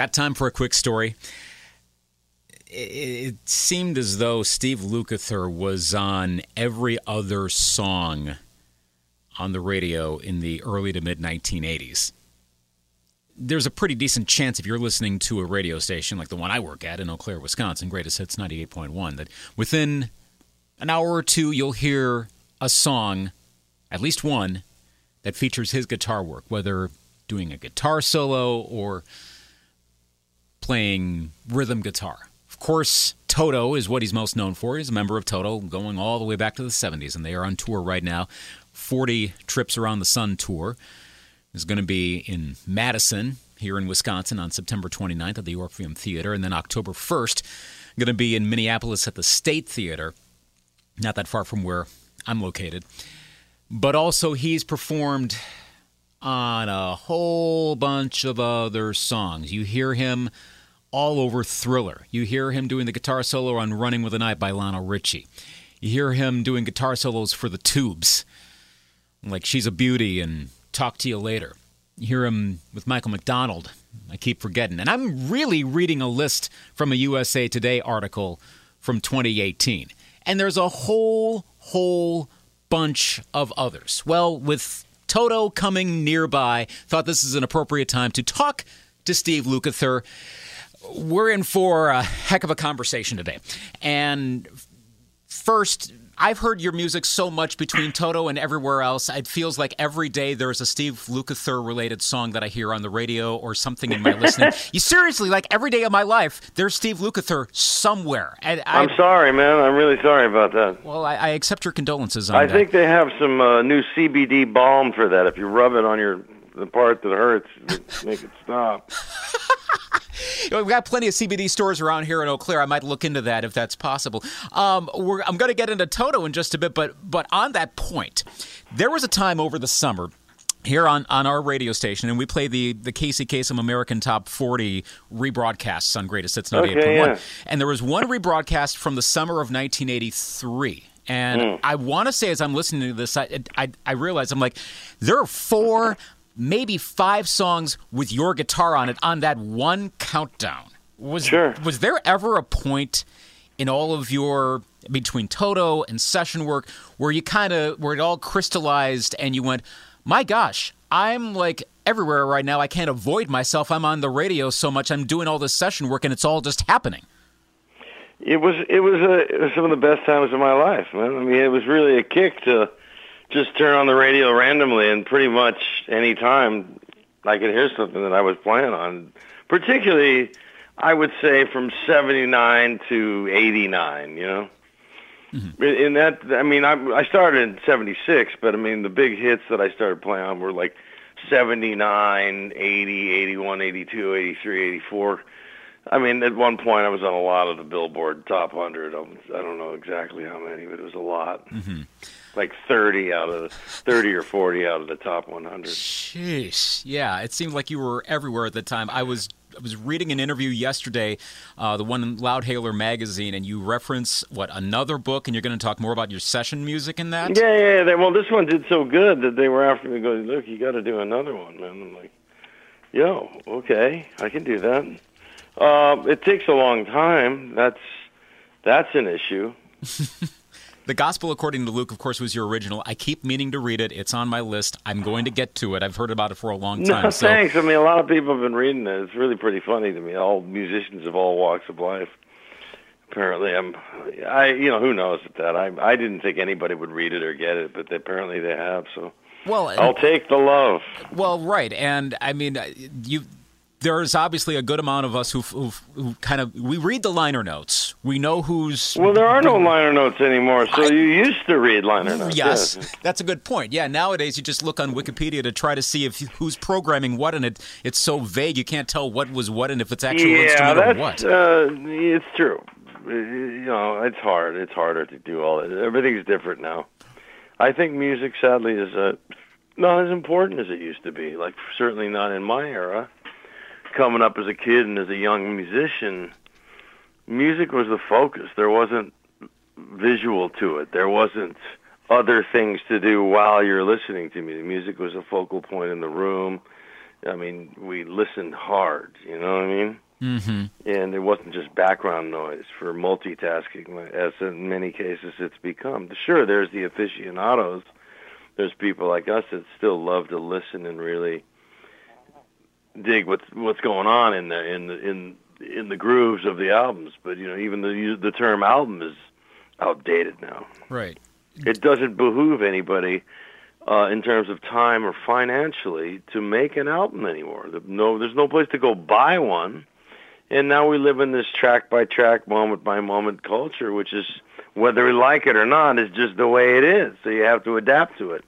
Got time for a quick story? It, seemed as though Steve Lukather was on every other song on the radio in the early to mid 1980s. There's a pretty decent chance if you're listening to a radio station like the one I work at in Eau Claire, Wisconsin, Greatest Hits 98.1, that within an hour or two you'll hear a song, at least one, that features his guitar work, whether doing a guitar solo or playing rhythm guitar. Of course, Toto is what he's most known for. He's a member of Toto going all the way back to the 70s, and they are on tour right now 40 Trips Around the Sun tour. Is going to be in Madison here in Wisconsin on September 29th at the Orpheum Theater, and then October 1st, going to be in Minneapolis at the State Theater, not that far from where I'm located. But also, he's performed on a whole bunch of other songs. You hear him all over Thriller. You hear him doing the guitar solo on Running with the Night by Lionel Richie. You hear him doing guitar solos for the Tubes, like She's a Beauty and Talk to You Later. You hear him with Michael McDonald. I keep forgetting. And I'm really reading a list from a USA Today article from 2018. And there's a whole, whole bunch of others. Well, with Toto coming nearby, thought this is an appropriate time to talk to Steve Lukather. We're in for a heck of a conversation today. And first, I've heard your music so much between Toto and everywhere else. It feels like every day there's a Steve Lukather related song that I hear on the radio or something in my listening. You seriously, like every day of my life, there's Steve Lukather somewhere. And I, I'm sorry, man. I'm really sorry about that. Well, I, I accept your condolences on I that. think they have some uh, new CBD balm for that. If you rub it on your the part that hurts, make it stop. We've got plenty of CBD stores around here in Eau Claire. I might look into that if that's possible. Um, I'm going to get into Toto in just a bit, but but on that point, there was a time over the summer here on, on our radio station, and we play the, the Casey Kasem American Top 40 rebroadcasts on Greatest Hits 98.1. Okay, yeah. And there was one rebroadcast from the summer of 1983. And Hmm. I want to say, as I'm listening to this, I, I, I realize I'm like, there are four, maybe five songs with your guitar on it on that one countdown. Was, Sure. was there ever a point in all of your between Toto and session work where you kind of where it all crystallized and you went, my gosh, I'm like everywhere right now. I can't avoid myself. I'm on the radio so much. I'm doing all this session work and it's all just happening. It was it was, uh, it was some of the best times of my life, man. I mean, it was really a kick to just turn on the radio randomly and pretty much any time I could hear something that I was playing on. Particularly, I would say from '79 to '89. You know, in, in that I mean, I, I started in '76, but I mean, the big hits that I started playing on were like 79, 80, 81, 82, 83, 84. I mean, at one point, I was on a lot of the Billboard Top 100. Um, I don't know exactly how many, but it was a lot. Mm-hmm. Like 30 out of the 30 or 40 out of the top 100. Sheesh. Yeah, it seemed like you were everywhere at the time. I was I was reading an interview yesterday, uh, the one in Loudhailer magazine, and you reference what another book, and you're going to talk more about your session music in that. Yeah, yeah. They, well, this one did so good that they were after me going, look, you got to do another one, man. I'm like, yo, okay, I can do that. Uh, it takes a long time. That's that's an issue. The Gospel According to Luke, of course, was your original. I keep meaning to read it. It's on my list. I'm going to get to it. I've heard about it for a long time. No, so thanks. I mean, a lot of people have been reading it. It's really pretty funny to me. All musicians of all walks of life. Apparently, I'm. I you know who knows at that. I I didn't think anybody would read it or get it, but apparently they have. So well, I'll take the love. Well, right, and I mean, uh, you. There's obviously a good amount of us who, who, who kind of we read the liner notes. We know who's. Well, there are no liner notes anymore. So you used to read liner notes. Yes, that's a good point. Yeah, nowadays you just look on Wikipedia to try to see if who's programming what, and it it's so vague you can't tell what was what and if it's actual yeah, instrument that's or what. Uh, it's true. Uh, You know, it's hard. It's harder to do all that. Everything's different now. I think music, sadly, is uh, not as important as it used to be. Like certainly not in my era. Coming up as a kid and as a young musician, music was the focus. There wasn't visual to it. There wasn't other things to do while you're listening to music. Music was a focal point in the room. I mean, we listened hard. You know what I mean? Mm-hmm. And it wasn't just background noise for multitasking, as in many cases it's become. Sure, there's the aficionados. There's people like us that still love to listen and really dig what's what's going on in the in the in in the grooves of the albums. But you know, even the the term album is outdated now. Right. It doesn't behoove anybody uh, in terms of time or financially to make an album anymore. No, there's no place to go buy one, and now we live in this track by track, moment by moment culture, which is whether we like it or not, is just the way it is. So you have to adapt to it.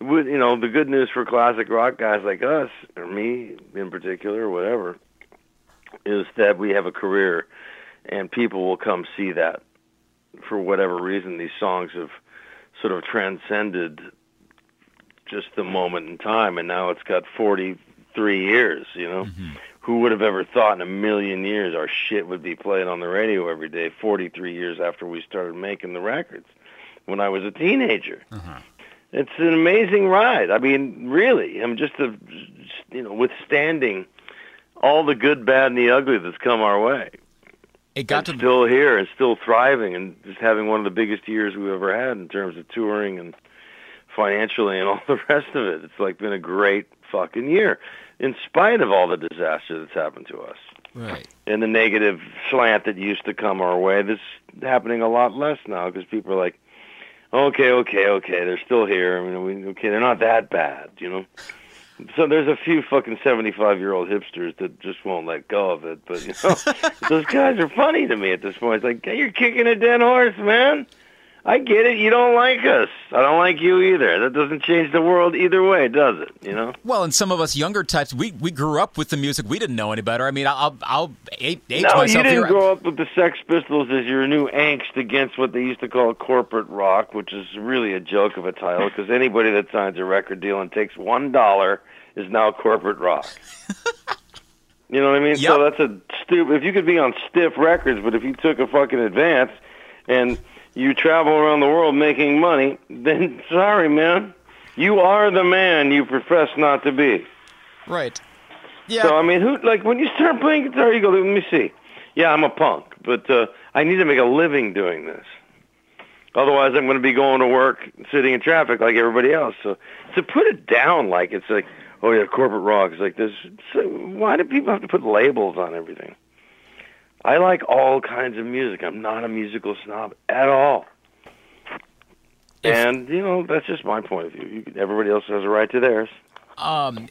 Would you know, the good news for classic rock guys like us, or me in particular, or whatever, is that we have a career, and people will come see that. For whatever reason, these songs have sort of transcended just the moment in time, and now it's got 43 years. You know, mm-hmm. who would have ever thought in a million years our shit would be played on the radio every day? 43 years after we started making the records, when I was a teenager. Uh-huh. It's an amazing ride. I mean, really, I'm just a, you know, withstanding all the good, bad, and the ugly that's come our way. It got to still here and still thriving and just having one of the biggest years we've ever had in terms of touring and financially and all the rest of it. It's like been a great fucking year, in spite of all the disaster that's happened to us. right. And the negative slant that used to come our way, this is happening a lot less now because people are like, okay, okay, okay, they're still here. I mean, we, okay, they're not that bad, you know. So there's a few fucking 75 year old hipsters that just won't let go of it. But you know, those guys are funny to me at this point. It's like, hey, you're kicking a dead horse, man. I get it. You don't like us. I don't like you either. That doesn't change the world either way, does it? You know. Well, and some of us younger types, we, we grew up with the music. We didn't know any better. I mean, I'll I'll age, no, myself you didn't here. grow up with the Sex Pistols as your new angst against what they used to call corporate rock, which is really a joke of a title because anybody that signs a record deal and takes one dollar is now corporate rock. you know what I mean? Yep. So that's a stupid. If you could be on stiff records, but if you took a fucking advance and you travel around the world making money, then sorry, man, you are the man you profess not to be. Right. Yeah. So I mean, who like when you start playing guitar, you go, let me see. Yeah, I'm a punk, but uh, I need to make a living doing this. Otherwise, I'm going to be going to work, sitting in traffic like everybody else. So to put it down like it's like, oh yeah, corporate rock is like this. So why do people have to put labels on everything? I like all kinds of music. I'm not a musical snob at all. If- and you know that's just my point of view. You, everybody else has a right to theirs. um,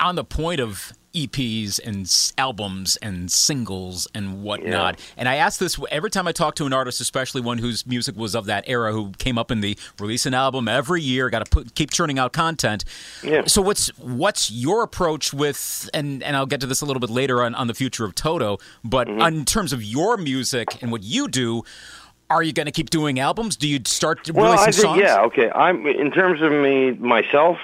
on the point of EPs and albums and singles and whatnot. And I ask this every time I talk to an artist, especially one whose music was of that era, who came up in the release an album every year, got to keep churning out content. Yeah. So what's what's your approach with and and I'll get to this a little bit later on on the future of Toto, but Mm-hmm. in terms of your music and what you do. Are you going to keep doing albums? Do you start Well, releasing I think songs? yeah, okay. I'm in terms of me myself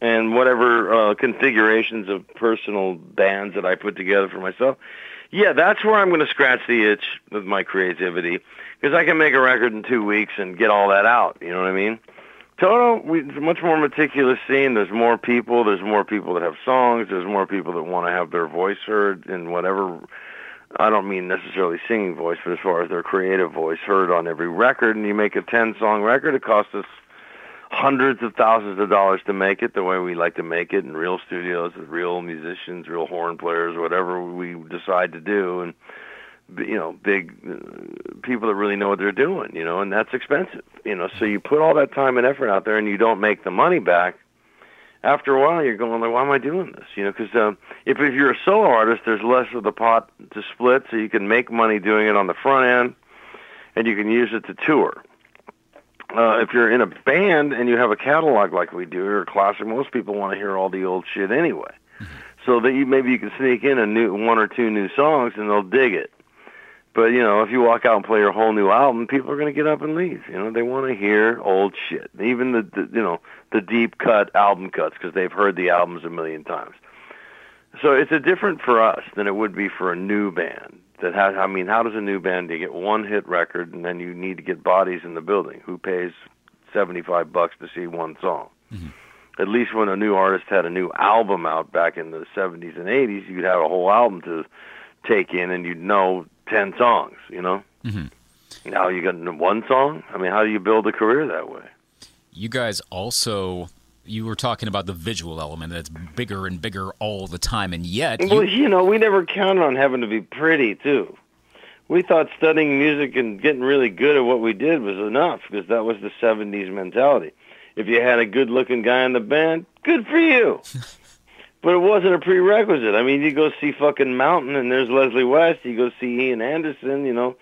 and whatever uh, configurations of personal bands that I put together for myself. Yeah, that's where I'm going to scratch the itch with my creativity because I can make a record in two weeks and get all that out. You know what I mean? Toto, we, it's a much more meticulous scene. There's more people. There's more people that have songs. There's more people that want to have their voice heard in whatever I don't mean necessarily singing voice, but as far as their creative voice heard on every record, and you make a 10 song record, it costs us hundreds of thousands of dollars to make it the way we like to make it in real studios with real musicians, real horn players, whatever we decide to do, and you know, big uh, people that really know what they're doing, you know, and that's expensive, you know. So you put all that time and effort out there, and you don't make the money back. After a while, you're going like, "Why am I doing this?" You know, because um, if if you're a solo artist, there's less of the pot to split, so you can make money doing it on the front end, and you can use it to tour uh, if you're in a band and you have a catalog like we do, or a classic, most people want to hear all the old shit anyway. So that you maybe you can sneak in a new one or two new songs and they'll dig it. But you know, if you walk out and play your whole new album, people are going to get up and leave. You know, they want to hear old shit, even the, the you know the deep cut album cuts because they've heard the albums a million times. So it's a different for us than it would be for a new band. That has, I mean, how does a new band you get one hit record and then you need to get bodies in the building? Who pays seventy five bucks to see one song? at least when a new artist had a new album out back in the 70s and 80s, you'd have a whole album to take in and you'd know 10 songs, you know? Mm-hmm. Now you got one song? I mean, how do you build a career that way? You guys also you were talking about the visual element that's bigger and bigger all the time and yet Well, you know, we never counted on having to be pretty, too. We thought studying music and getting really good at what we did was enough because that was the 70s mentality. If you had a good-looking guy in the band, good for you. but it wasn't a prerequisite. I mean, you go see fucking Mountain and there's Leslie West. You go see Ian Anderson, you know.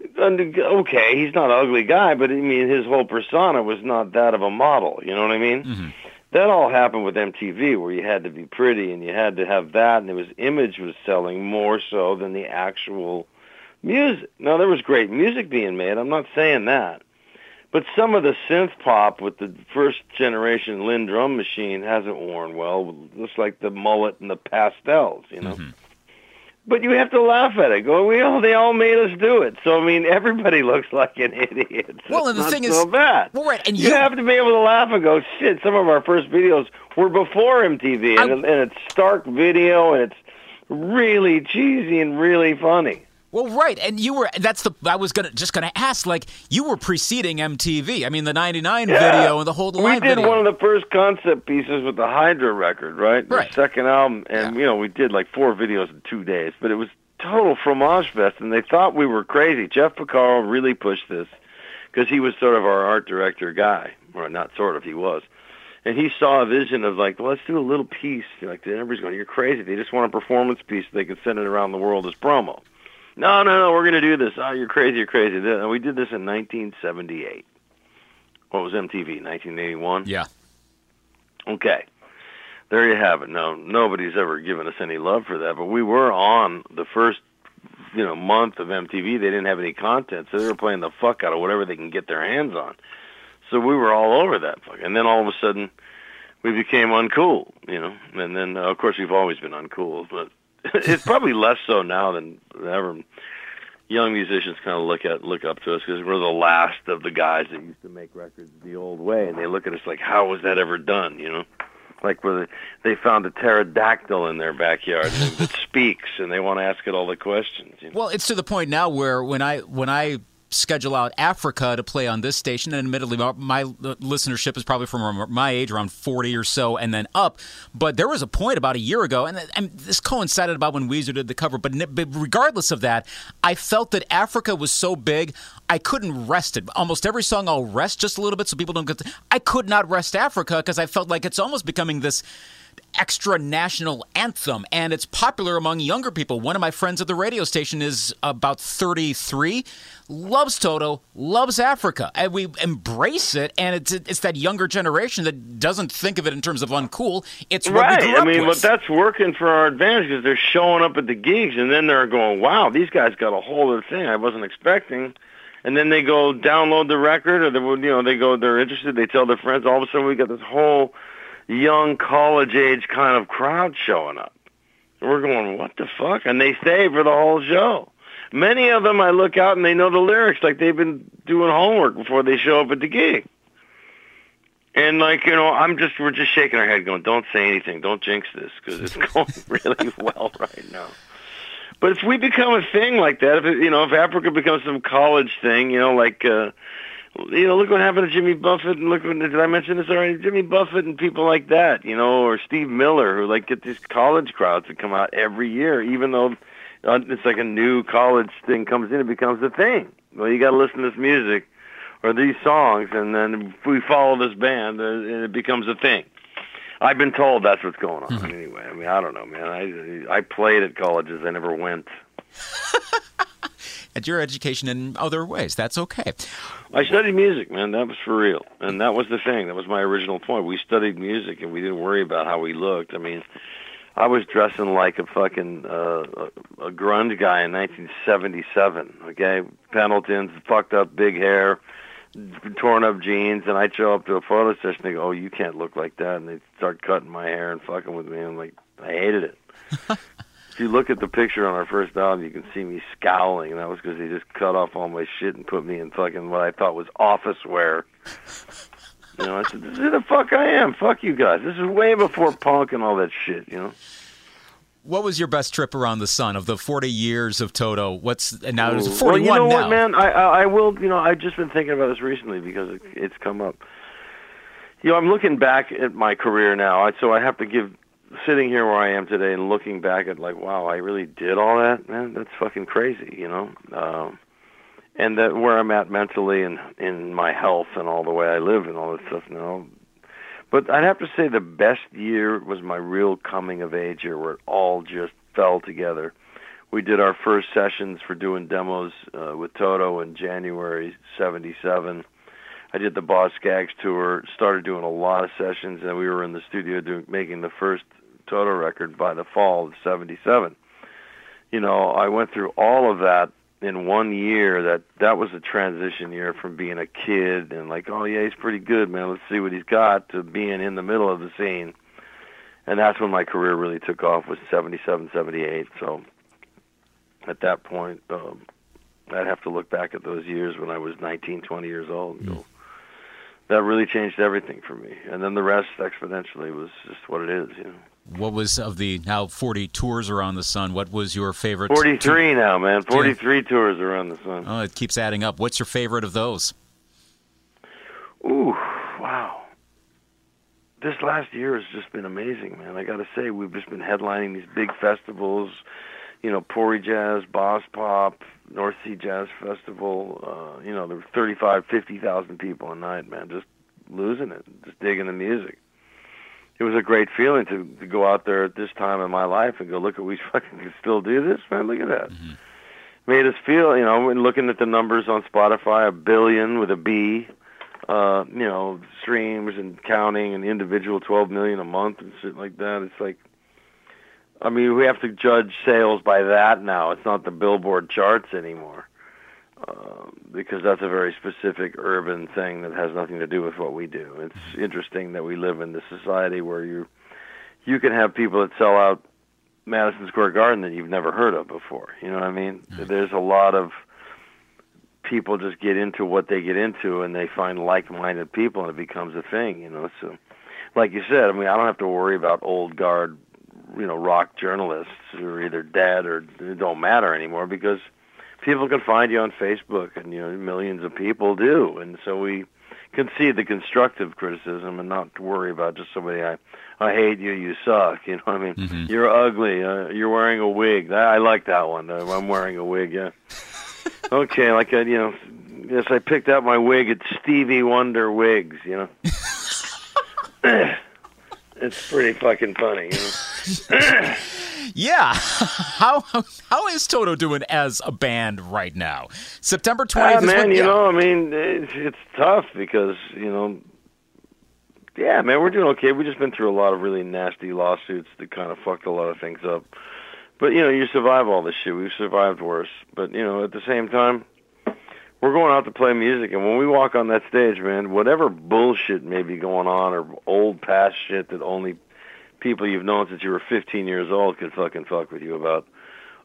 Okay, he's not an ugly guy, but I mean, his whole persona was not that of a model. You know what I mean? Mm-hmm. That all happened with MTV, where you had to be pretty and you had to have that, and it was image was selling more so than the actual music. Now there was great music being made. I'm not saying that, but some of the synth pop with the first generation Linn drum machine hasn't worn well. Looks like the mullet and the pastels, you know. Mm-hmm. But you have to laugh at it. Go, we all they all made us do it. So I mean, everybody looks like an idiot. Well, and the thing not is- bad. Well, right, and you, you- have to be able to laugh and go, shit. Some of our first videos were before MTV, and, and it's stark video, and it's really cheesy and really funny. Well, right, and you were. That's the. I was gonna just gonna ask. Like, you were preceding MTV. I mean, the '99 Yeah. video and the whole We did video. one of the first concept pieces with the Hydra record, right? Right. The second album, and Yeah. you know we did like four videos in two days, but it was total fromage fest, and they thought we were crazy. Jeff Porcaro really pushed this because he was sort of our art director guy, or not sort of, he was. And he saw a vision of like, well, let's do a little piece. Like everybody's going, you're crazy. They just want a performance piece. They can send it around the world as promo. No, no, no, we're going to do this. Oh, you're crazy, you're crazy. We did this in 1978. What was MTV? 1981. yeah. Okay. There you have it. No, nobody's ever given us any love for that, but we were on the first, you know, month of MTV. They didn't have any content, so they were playing the fuck out of whatever they can get their hands on. So we were all over that fuck. And then all of a sudden, we became uncool, you know. And then, uh, of course, we've always been uncool, but it's probably less so now than ever. Young musicians kind of look at look up to us because we're the last of the guys that used to make records the old way, and they look at us like, "How was that ever done?" You know like where they found a pterodactyl in their backyard that speaks and they want to ask it all the questions. You know? Well, it's to the point now where when I when I schedule out Africa to play on this station, and admittedly my, listenership is probably from my age, around forty or so, and then up. But there was a point about a year ago, and, and this coincided about when Weezer did the cover. But, but regardless of that, I felt that Africa was so big, I couldn't rest it. Almost every song I'll rest just a little bit so people don't get. To, I could not rest Africa because I felt like it's almost becoming this extra national anthem and it's popular among younger people. One of my friends at the radio station is about 33, loves Toto, loves Africa, and we embrace it and it's it's that younger generation that doesn't think of it in terms of uncool. It's what right. I mean, with. but that's working for our advantage because they're showing up at the gigs and then they're going, "Wow, these guys got a whole other thing I wasn't expecting." And then they go download the record, or they, you know, they go, they're interested. They tell their friends. All of a sudden, we got this whole young college age kind of crowd showing up. We're going, what the fuck? And they stay for the whole show. Many of them, I look out and they know the lyrics like they've been doing homework before they show up at the gig. And like you know, I'm just we're just shaking our head, going, "Don't say anything, don't jinx this, because it's going really well right now." But if we become a thing like that, if it, you know, if Africa becomes some college thing, you know, like uh, you know, look what happened to Jimmy Buffett, and look what did I mention this already? Jimmy Buffett and people like that, you know, or Steve Miller, who like get these college crowds to come out every year, even though uh, it's like a new college thing comes in, it becomes a thing. Well, you got to listen to this music or these songs, and then if we follow this band, and it becomes a thing. I've been told that's what's going on. Anyway, I mean, I don't know, man. I I played at colleges, I never went. At your education in other ways, that's okay. I studied music, man. That was for real, and that was the thing. That was my original point. We studied music, and we didn't worry about how we looked. I mean, I was dressing like a fucking uh, a, a grunge guy in 1977. Okay, Pendletons, fucked up big hair, torn up jeans, and I'd show up to a photo session. They go, "Oh, you can't look like that," and they start cutting my hair and fucking with me. I'm like, I hated it. if you look at the picture on our first album, you can see me scowling, and that was because they just cut off all my shit and put me in fucking what I thought was office wear. You know, I said, "This is who the fuck I am. Fuck you guys. This is way before punk and all that shit." You know. What was your best trip around the sun of the 40 years of Toto? What's and now it's Ooh. 41 well, you know now. what, man? I, I I will. You know, I've just been thinking about this recently because it, it's come up. You know, I'm looking back at my career now, I- so I have to give sitting here where I am today and looking back at like, wow, I really did all that, man. That's fucking crazy, you know. Um, and that where I'm at mentally and in my health and all the way I live and all this stuff now. But I'd have to say the best year was my real coming of age year, where it all just fell together. We did our first sessions for doing demos uh, with Toto in January '77. I did the Boz Scaggs tour, started doing a lot of sessions, and we were in the studio doing making the first Toto record by the fall of '77. You know, I went through all of that in one year. That that was a transition year from being a kid and like, oh yeah, he's pretty good, man. Let's see what he's got, to being in the middle of the scene. And that's when my career really took off was '77, '78. So at that point, um, I'd have to look back at those years when I was 19, 20 years old that really changed everything for me. And then the rest exponentially was just what it is, you know. What was of the now 40 tours around the sun? What was your favorite? 43 now, man. 43 tours around the sun. Oh, it keeps adding up. What's your favorite of those? Ooh, wow. This last year has just been amazing, man. I got to say, we've just been headlining these big festivals, you know, Pori Jazz, Boss Pop, North Sea Jazz Festival. Uh, you know, there were 35, 50,000 people a night, man, just losing it, just digging the music. It was a great feeling to, to go out there at this time in my life and go, look at we fucking can still do this, man. Look at that. Made us feel, you know, when looking at the numbers on Spotify, a billion with a B, uh, you know, streams and counting and individual 12 million a month and shit like that. It's like, I mean, we have to judge sales by that now. It's not the Billboard charts anymore. Uh, because that's a very specific urban thing that has nothing to do with what we do. It's interesting that we live in this society where you you can have people that sell out Madison Square Garden that you've never heard of before. You know what I mean? There's a lot of people just get into what they get into and they find like-minded people and it becomes a thing, you know. So like you said, I mean, I don't have to worry about old guard, you know, rock journalists who are either dead or it don't matter anymore because people can find you on Facebook, and you know millions of people do, and so we can see the constructive criticism and not worry about just somebody I I hate you, you suck. You know what I mean? You're ugly. Uh, you're wearing a wig. I, I like that one. Uh, I'm wearing a wig. Yeah. okay, like I, you know, yes, I picked out my wig at Stevie Wonder Wigs. You know. it's pretty fucking funny. You know? Yeah. how, how is Toto doing as a band right now? September 20th Ah, is man, when, you yeah. know, I mean, it's, it's tough because you know, yeah, man, we're doing okay. We've just been through a lot of really nasty lawsuits that kind of fucked a lot of things up. But you know, you survive all this shit. We've survived worse. But you know, at the same time, we're going out to play music, and when we walk on that stage, man, whatever bullshit may be going on or old past shit that only people you've known since you were 15 years old can fucking fuck with you about.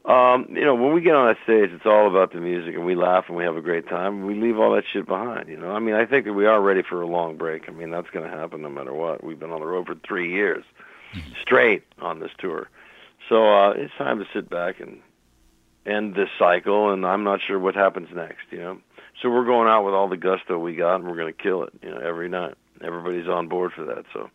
Um, you know, when we get on that stage, it's all about the music, and we laugh and we have a great time. And we leave all that shit behind. You know, I mean, I think that we are ready for a long break. I mean, that's going to happen no matter what. We've been on the road for three years straight on this tour, so uh, it's time to sit back and end this cycle. And I'm not sure what happens next. You know, so we're going out with all the gusto we got, and we're going to kill it. You know, every night. Everybody's on board for that. So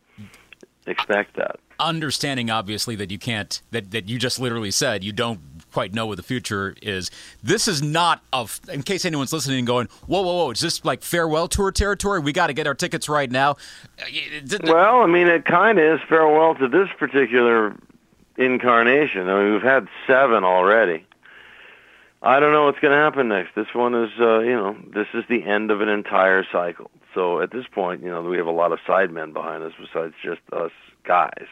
expect that. understanding obviously that you can't that that you just literally said you don't quite know what the future is. This is not of in case anyone's listening and going, whoa, whoa, whoa, is this like farewell tour territory? We got to get our tickets right now. Well, I mean, it kind of is farewell to this particular incarnation. I mean, we've had seven already. I don't know what's going to happen next. This one is, uh, you know, this is the end of an entire cycle. So at this point, you know, we have a lot of sidemen behind us besides just us guys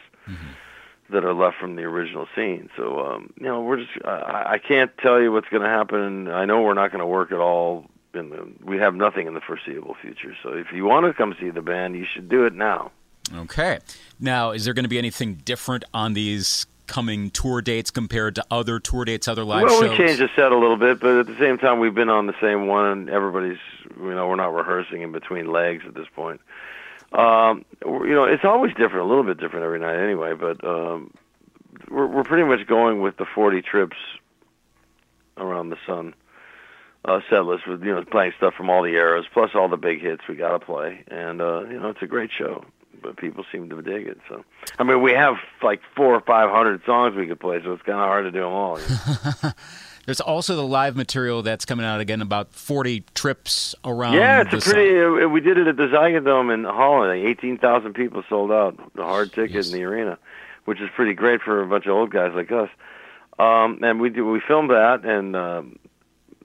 that are left from the original scene. So, um, you know, we're just, I, I can't tell you what's going to happen. I know we're not going to work at all. In the, we have nothing in the foreseeable future. So if you want to come see the band, you should do it now. Okay. Now, is there going to be anything different on these coming tour dates compared to other tour dates, other live well, shows? we changed the set a little bit, but at the same time, we've been on the same one, and everybody's, you know, we're not rehearsing in between legs at this point. Um, you know, it's always different, a little bit different every night anyway. But um, we're we're pretty much going with the 40 trips around the sun uh, set list with you know playing stuff from all the eras, plus all the big hits we got to play, and uh, you know it's a great show. But people seem to dig it. So, I mean, we have like four or five hundred songs we could play, so it's kind of hard to do them all. You know? There's also the live material that's coming out again, about 40 trips around. Yeah, it's a pretty. Uh, we did it at the Ziggo Dome in Holland. Like Eighteen thousand people sold out the hard ticket Yes. in the arena, which is pretty great for a bunch of old guys like us. Um, and we do, we filmed that, and um,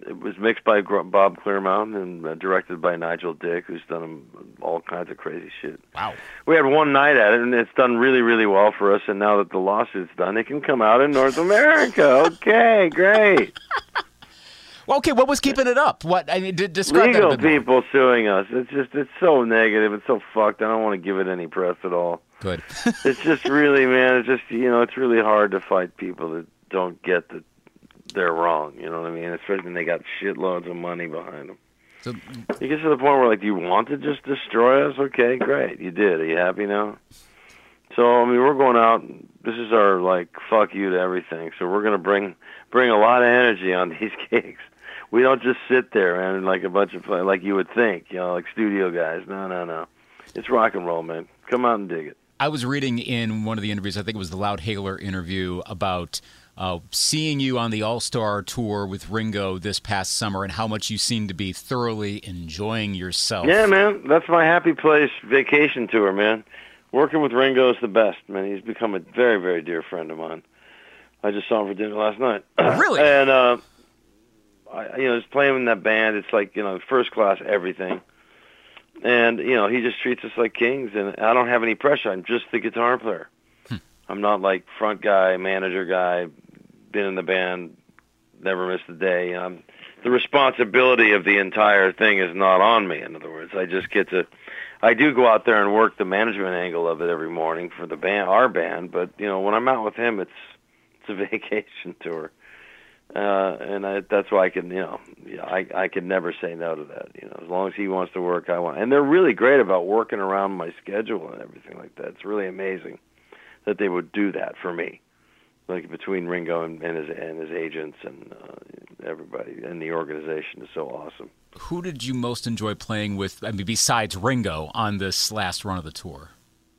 it was mixed by Bob Clearmountain and uh, directed by Nigel Dick, who's done um, all kinds of crazy shit. Wow. We had one night at it, and it's done really, really well for us. And now that the lawsuit's done, it can come out in North America. Okay, great. Well, okay, what was keeping it up? What I mean, describe Legal a more. people suing us. It's just it's so negative. It's so fucked. I don't want to give it any press at all. Good. It's just really, man. It's just you know, it's really hard to fight people that don't get that they're wrong. You know what I mean? Especially when they got shitloads of money behind them. so, You get to the point where like, do you want to just destroy us? Okay, great. You did. Are you happy now? So I mean, we're going out. This is our like fuck you to everything. So we're gonna bring bring a lot of energy on these gigs. We don't just sit there and like a bunch of like you would think, you know, like studio guys. No, no, no. It's rock and roll, man. Come out and dig it. I was reading in one of the interviews, I think it was the Loud Hailer interview, about uh, seeing you on the All Star tour with Ringo this past summer and how much you seem to be thoroughly enjoying yourself. Yeah, man. That's my happy place vacation tour, man. Working with Ringo is the best, man. He's become a very, very dear friend of mine. I just saw him for dinner last night. Really? and uh I you know, just playing in that band, it's like, you know, first class everything. And, you know, he just treats us like kings and I don't have any pressure. I'm just the guitar player. I'm not like front guy, manager guy, been in the band, never missed a day. Um the responsibility of the entire thing is not on me. In other words, I just get to. I do go out there and work the management angle of it every morning for the band, our band. But you know, when I'm out with him, it's it's a vacation tour, uh, and I, that's why I can, you know, I I can never say no to that. You know, as long as he wants to work, I want. And they're really great about working around my schedule and everything like that. It's really amazing that they would do that for me like between Ringo and, and his and his agents and uh, everybody and the organization is so awesome. Who did you most enjoy playing with, I mean, besides Ringo, on this last run of the tour?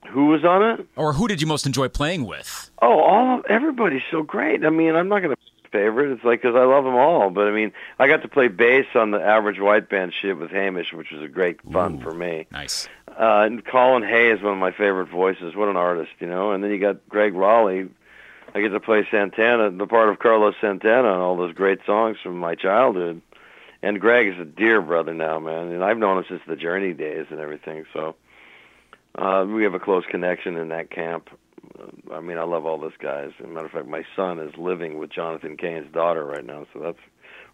Who was on it? Or who did you most enjoy playing with? Oh, all of, everybody's so great. I mean, I'm not going to pick a favorite. It's like because I love them all. But I mean, I got to play bass on the Average White Band shit with Hamish, which was a great fun Ooh. for me. Nice. Uh, and Colin Hay is one of my favorite voices. What an artist, you know. And then you got Gregg Rolie. I get to play Santana, the part of Carlos Santana, on all those great songs from my childhood. And Greg is a dear brother now, man. And I've known him since the Journey days and everything. So uh, we have a close connection in that camp. I mean, I love all those guys. As a matter of fact, my son is living with Jonathan Cain's daughter right now, so that's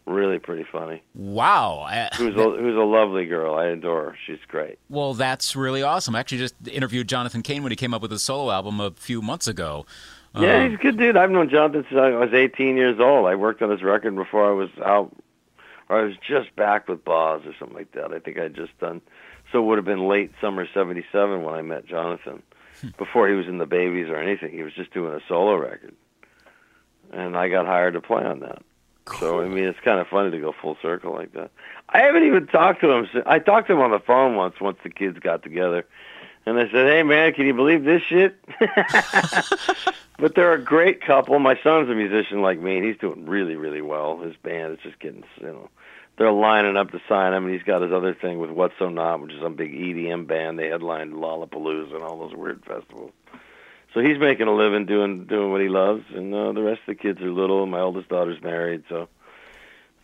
really pretty funny. Wow. I- Who's a, who's a lovely girl. I adore her. She's great. well, that's really awesome. I actually just interviewed Jonathan Cain when he came up with his solo album a few months ago. Yeah, Um, he's a good dude. I've known Jonathan since I was 18 years old. I worked on his record before I was out, or I was just back with Boz or something like that. I think I would just done. So it would have been late summer '77 when I met Jonathan. Before he was in the Babies or anything, he was just doing a solo record, and I got hired to play on that. So I mean, it's kind of funny to go full circle like that. I haven't even talked to him. Since, I talked to him on the phone once. Once the kids got together, and I said, "Hey man, can you believe this shit?" but they're a great couple. My son's a musician like me, and he's doing really, really well. His band is just getting, you know, they're lining up to sign him, and he's got his other thing with What's So Not, which is some big EDM band. They headlined Lollapalooza and all those weird festivals. So he's making a living doing doing what he loves, and uh, the rest of the kids are little. My oldest daughter's married, so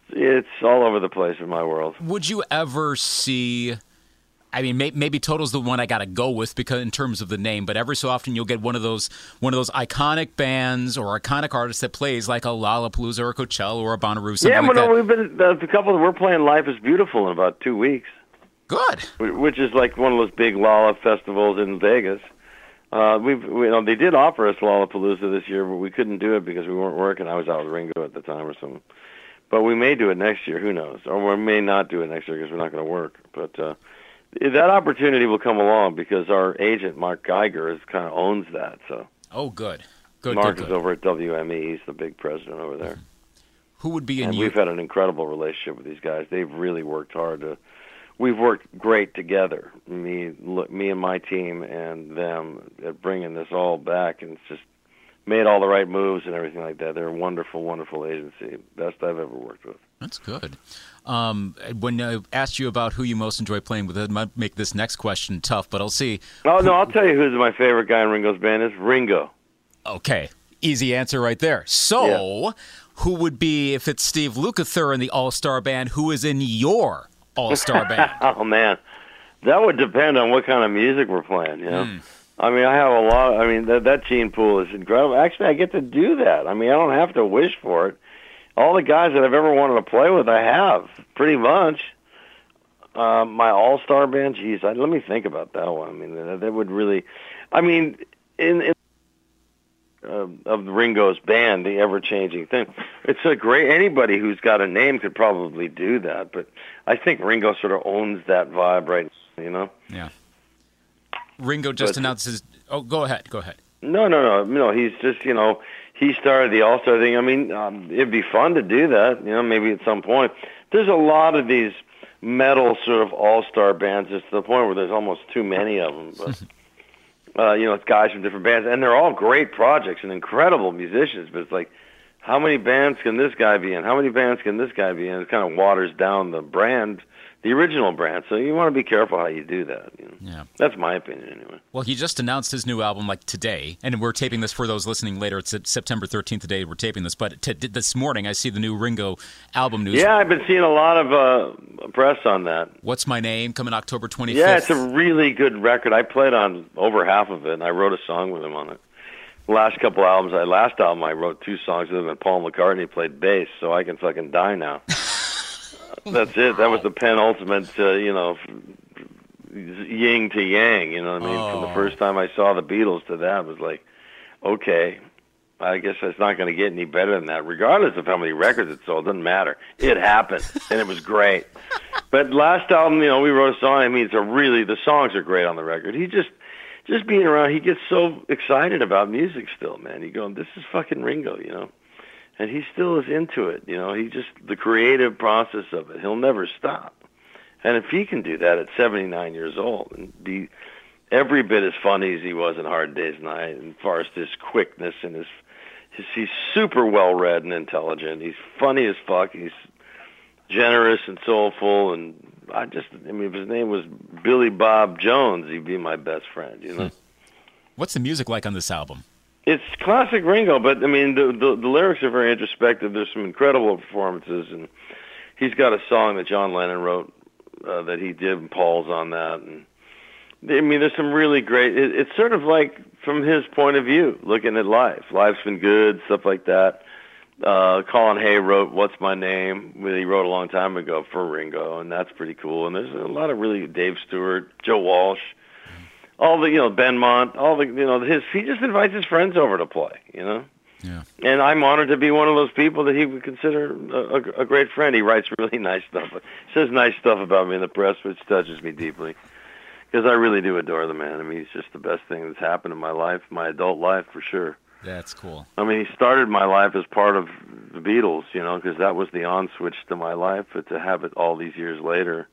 it's all over the place in my world. Would you ever see? I mean, may, maybe Toto's the one I got to go with because in terms of the name, but every so often you'll get one of those one of those iconic bands or iconic artists that plays like a Lollapalooza or a Coachella or a Bonnaroo, something yeah, like but that. no, we've been the, the couple that we're playing Life is Beautiful in about two weeks. Good. which is like one of those big Lolla festivals in Vegas. Uh, we've, we, you know, they did offer us Lollapalooza this year, but we couldn't do it because we weren't working. I was out with Ringo at the time or something. But we may do it next year. Who knows? Or we may not do it next year because we're not going to work. But uh, that opportunity will come along because our agent Mark Geiger is kind of owns that. So oh, good, good. Mark good, is over at WME. He's the big president over there. Mm-hmm. Who would be in and you? we've had an incredible relationship with these guys. They've really worked hard to. We've worked great together. Me, look, me and my team, and them at bringing this all back, and it's just made all the right moves and everything like that. They're a wonderful, wonderful agency. Best I've ever worked with. That's good. Um, when I asked you about who you most enjoy playing with, it might make this next question tough, but I'll see. Oh no, I'll tell you who's my favorite guy in Ringo's band is Ringo. Okay, easy answer right there. So, who would be if it's Steve Lukather in the All Star Band? Who is in your All Star Band? oh man, that would depend on what kind of music we're playing. You know, I mean, I have a lot. I mean, that that gene pool is incredible. Actually, I get to do that. I mean, I don't have to wish for it. All the guys that I've ever wanted to play with, I have pretty much. Uh, my All Star band, geez, I, let me think about that one. I mean, that, that would really. I mean, in, in uh, of Ringo's band, the ever changing thing. It's a great anybody who's got a name could probably do that, but I think Ringo sort of owns that vibe right you know. Yeah. Ringo just But- announced his. Oh, go ahead. Go ahead. No, no, no, no. He's just you know he started the All Star thing. I mean, um, it'd be fun to do that. You know, maybe at some point. There's a lot of these metal sort of All Star bands. It's to the point where there's almost too many of them. But uh, you know, it's guys from different bands, and they're all great projects and incredible musicians. But it's like, how many bands can this guy be in? How many bands can this guy be in? It kind of waters down the brand, the original brand. So you want to be careful how you do that. You know? Yeah. That's my opinion, anyway. Well, he just announced his new album like today, and we're taping this for those listening later. It's September 13th today. We're taping this, but to, this morning I see the new Ringo album news. Yeah, I've been seeing a lot of uh, press on that. What's my name? Coming October 25th. Yeah, it's a really good record. I played on over half of it, and I wrote a song with him on it. Last couple albums, I last album, I wrote two songs with him, and Paul McCartney played bass, so I can fucking die now. That's it. That was the penultimate, uh, you know, yin to yang. You know what I mean? From the Oh. first time I saw the Beatles to that was like, okay, I guess it's not going to get any better than that. Regardless of how many records it sold, doesn't matter. It happened, and it was great. But last album, you know, we wrote a song. I mean, it's a really the songs are great on the record. He just, just being around, he gets so excited about music still, man. He going, this is fucking Ringo, you know, and he still is into it. You know, he just the creative process of it. He'll never stop. And if he can do that at 79 years old and be every bit as funny as he was in Hard Day's Night, and far as his quickness and his, his he's super well read and intelligent. He's funny as fuck. He's generous and soulful, and I just I mean, if his name was Billy Bob Jones, he'd be my best friend. You know. Hmm. What's the music like on this album? It's classic Ringo, but I mean the, the the lyrics are very introspective. There's some incredible performances, and he's got a song that John Lennon wrote uh, that he did, and Paul's on that. And I mean, there's some really great. It, it's sort of like from his point of view, looking at life. Life's been good, stuff like that. Uh, Colin Hay wrote "What's My Name," he wrote a long time ago for Ringo, and that's pretty cool. And there's a lot of really Dave Stewart, Joe Walsh all the you know Benmont, all the you know his he just invites his friends over to play, you know. Yeah. And I'm honored to be one of those people that he would consider a, a, a great friend. He writes really nice stuff, says nice stuff about me in the press, which touches me deeply. Because I really do adore the man. I mean, he's just the best thing that's happened in my life, my adult life for sure. That's cool. I mean, he started my life as part of the Beatles, you know, because that was the on switch to my life. But to have it all these years later,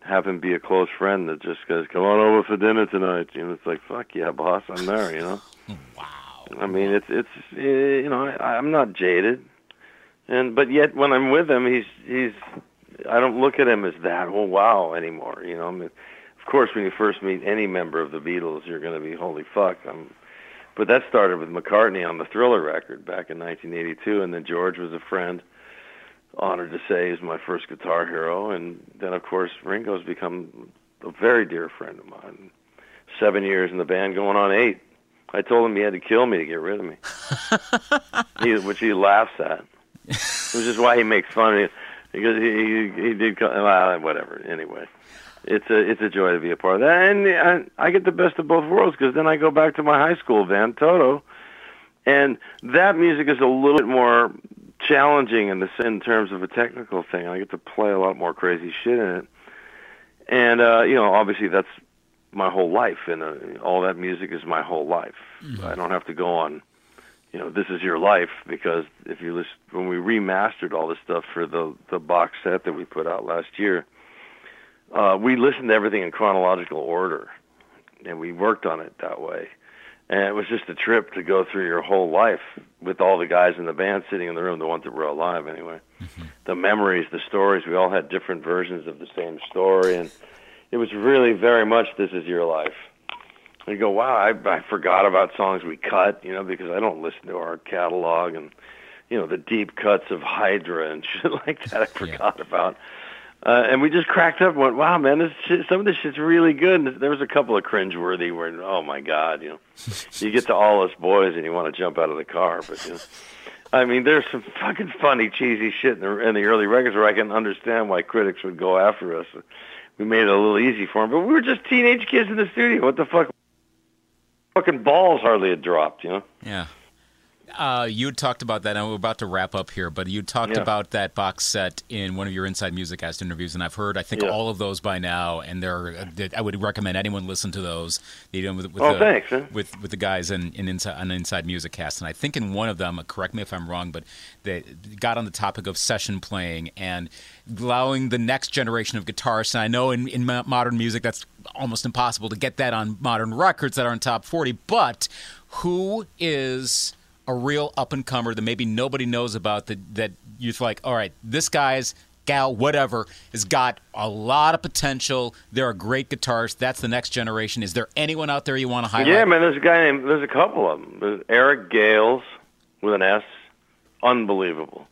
have him be a close friend that just goes, "Come on over for dinner tonight," you know, it's like, "Fuck yeah, boss, I'm there," you know. Wow. I mean, it's it's eh, you know, I, I'm not jaded, and but yet when I'm with him, he's he's I don't look at him as that oh wow anymore. You know, I mean, of course, when you first meet any member of the Beatles, you're going to be holy fuck. I'm, but that started with McCartney on the Thriller record back in 1982, and then George was a friend. Honored to say he's my first guitar hero, and then of course Ringo's become a very dear friend of mine. Seven years in the band, going on eight. I told him he had to kill me to get rid of me, he, which he laughs at, which is why he makes fun of me because he he, he did well, whatever. Anyway, it's a it's a joy to be a part of that, and I, I get the best of both worlds because then I go back to my high school band Toto, and that music is a little bit more challenging in the in terms of a technical thing. I get to play a lot more crazy shit in it. and uh, you know, obviously that's my whole life, and uh, all that music is my whole life. Mm-hmm. I don't have to go on, you know, this is your life because if you listen, when we remastered all this stuff for the the box set that we put out last year, uh, we listened to everything in chronological order, and we worked on it that way. And it was just a trip to go through your whole life with all the guys in the band sitting in the room, the ones that were alive anyway. Mm-hmm. The memories, the stories, we all had different versions of the same story, and it was really very much "This Is Your Life." You go, wow, I, I forgot about songs we cut, you know, because I don't listen to our catalog and you know the deep cuts of Hydra and shit like that. I forgot yeah. about. Uh, and we just cracked up and went, wow, man, this shit, some of this shit's really good. And there was a couple of cringeworthy where, oh my god, you know, you get to all us boys and you want to jump out of the car, but you know, I mean, there's some fucking funny, cheesy shit in the, in the early records where I can understand why critics would go after us. We made it a little easy for them, but we were just teenage kids in the studio. What the fuck? Fucking balls hardly had dropped, you know. Yeah. Uh, you talked about that, and we're about to wrap up here, but you talked yeah. about that box set in one of your Inside Music Cast interviews, and I've heard, I think, yeah. all of those by now, and they're, uh, I would recommend anyone listen to those. With, with oh, the, thanks. Huh? With, with the guys in, in Inside, on Inside Music Cast, and I think in one of them, correct me if I'm wrong, but they got on the topic of session playing and allowing the next generation of guitarists, and I know in, in modern music that's almost impossible to get that on modern records that are in top 40, but who is a real up and comer that maybe nobody knows about that that you're like, all right, this guy's gal, whatever, has got a lot of potential. They're a great guitarist. That's the next generation. Is there anyone out there you want to highlight? Yeah, man. There's a guy named. There's a couple of them. There's Eric Gales with an S, unbelievable.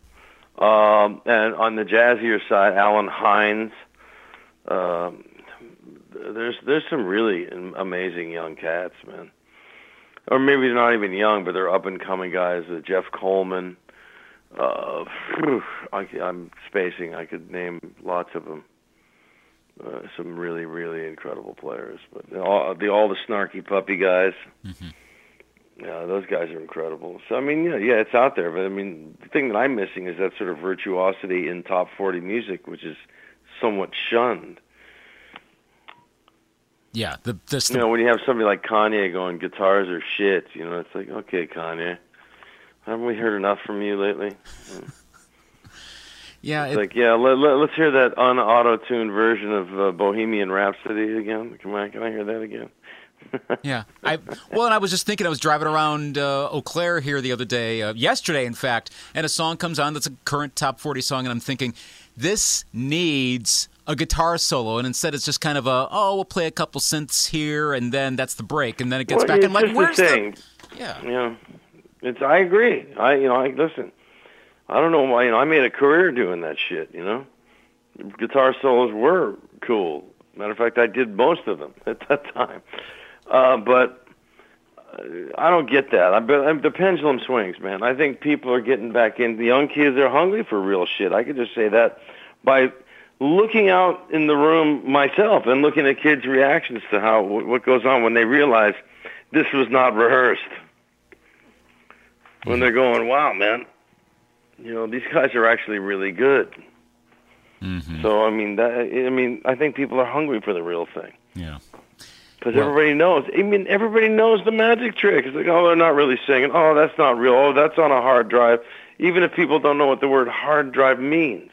Um, and on the jazzier side, Alan Hines. Um, there's there's some really amazing young cats, man or maybe they're not even young, but they're up and coming guys. Uh, Jeff Coleman. Uh, I, I'm spacing. I could name lots of them. Uh, some really, really incredible players, but all the all the snarky puppy guys. Mm-hmm. Yeah, those guys are incredible. So I mean, yeah, yeah, it's out there, but I mean, the thing that I'm missing is that sort of virtuosity in top 40 music, which is somewhat shunned. Yeah, the, the you know when you have somebody like Kanye going guitars are shit, you know it's like okay Kanye, haven't we heard enough from you lately? yeah, it's it, like yeah, let, let, us hear that unauto-tuned version of uh, Bohemian Rhapsody again. Can I can I hear that again? yeah, I well, and I was just thinking. I was driving around uh, Eau Claire here the other day, uh, yesterday, in fact, and a song comes on that's a current top forty song, and I'm thinking, this needs a guitar solo, and instead it's just kind of a oh, we'll play a couple synths here, and then that's the break, and then it gets well, back and like where's the thing? The... Yeah, yeah. It's I agree. I you know I listen. I don't know why you know I made a career doing that shit. You know, guitar solos were cool. Matter of fact, I did most of them at that time. Uh, but uh, I don't get that. I, but the pendulum swings, man. I think people are getting back in. The young kids are hungry for real shit. I could just say that by looking out in the room myself and looking at kids' reactions to how what goes on when they realize this was not rehearsed. When they're going, "Wow, man, you know these guys are actually really good." Mm-hmm. So I mean, that, I mean, I think people are hungry for the real thing. Yeah. Because well, everybody knows. I mean, everybody knows the magic trick. It's like, oh, they're not really singing. Oh, that's not real. Oh, that's on a hard drive. Even if people don't know what the word hard drive means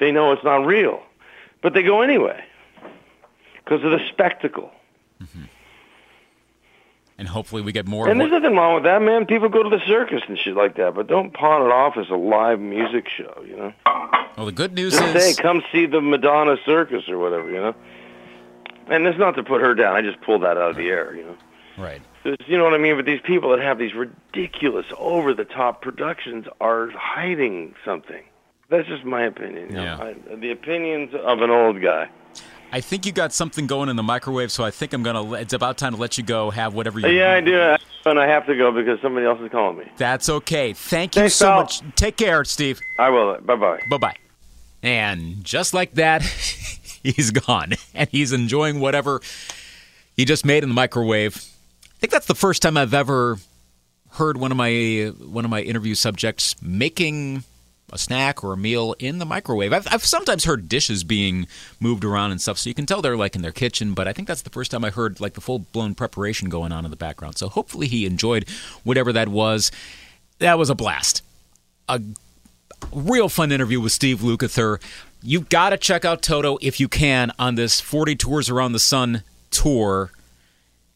they know it's not real, but they go anyway because of the spectacle. Mm-hmm. And hopefully we get more. And there's nothing wrong with that, man. People go to the circus and shit like that, but don't pawn it off as a live music show, you know. Well, the good news just is, say, come see the Madonna circus or whatever, you know. And it's not to put her down. I just pulled that out of the air, you know. Right. You know what I mean? But these people that have these ridiculous, over-the-top productions are hiding something. That's just my opinion. Yeah. I, the opinions of an old guy. I think you got something going in the microwave, so I think I'm gonna. It's about time to let you go. Have whatever you. Want. Yeah, I do, and I have to go because somebody else is calling me. That's okay. Thank you Thanks, so pal. much. Take care, Steve. I will. Bye bye. Bye bye. And just like that, he's gone, and he's enjoying whatever he just made in the microwave. I think that's the first time I've ever heard one of my one of my interview subjects making a snack or a meal in the microwave. I've, I've sometimes heard dishes being moved around and stuff, so you can tell they're like in their kitchen. But I think that's the first time I heard like the full blown preparation going on in the background. So hopefully he enjoyed whatever that was. That was a blast. A real fun interview with Steve Lukather. You've got to check out Toto if you can on this 40 Tours Around the Sun tour.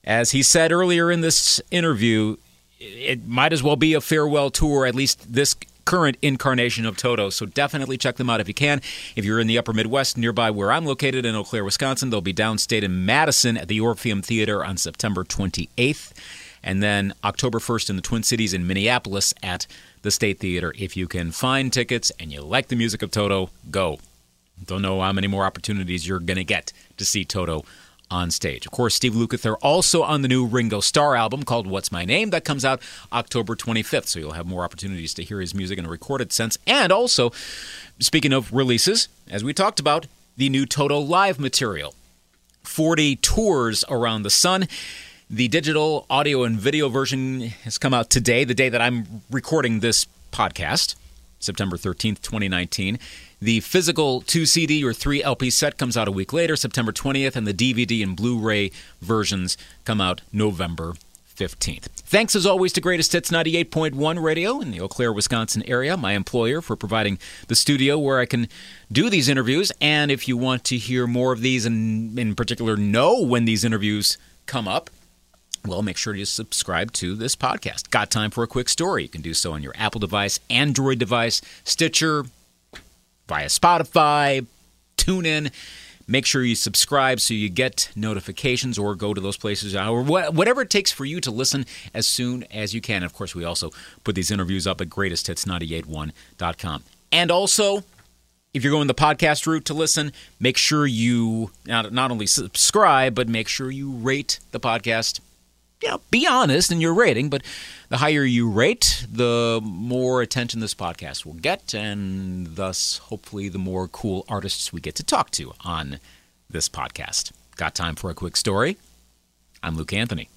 As he said earlier in this interview, it might as well be a farewell tour, at least this current incarnation of Toto. So definitely check them out if you can. If you're in the upper Midwest, nearby where I'm located in Eau Claire, Wisconsin, they'll be downstate in Madison at the Orpheum Theater on September 28th. And then October 1st in the Twin Cities in Minneapolis at the State Theater. If you can find tickets and you like the music of Toto, go. Don't know how many more opportunities you're going to get to see Toto on stage. Of course, Steve Lukather also on the new Ringo Starr album called What's My Name that comes out October 25th. So you'll have more opportunities to hear his music in a recorded sense. And also, speaking of releases, as we talked about, the new Toto live material 40 tours around the sun. The digital audio and video version has come out today, the day that I'm recording this podcast, September 13th, 2019. The physical 2 CD or 3 LP set comes out a week later, September 20th, and the DVD and Blu ray versions come out November 15th. Thanks as always to Greatest Hits 98.1 Radio in the Eau Claire, Wisconsin area, my employer, for providing the studio where I can do these interviews. And if you want to hear more of these and in particular know when these interviews come up, well, make sure to subscribe to this podcast. Got time for a quick story? You can do so on your Apple device, Android device, Stitcher, via Spotify, TuneIn. Make sure you subscribe so you get notifications or go to those places uh, or whatever it takes for you to listen as soon as you can. And Of course, we also put these interviews up at greatesthits981.com. And also, if you're going the podcast route to listen, make sure you not, not only subscribe, but make sure you rate the podcast you know, be honest in your rating, but the higher you rate, the more attention this podcast will get, and thus, hopefully, the more cool artists we get to talk to on this podcast. Got time for a quick story? I'm Luke Anthony.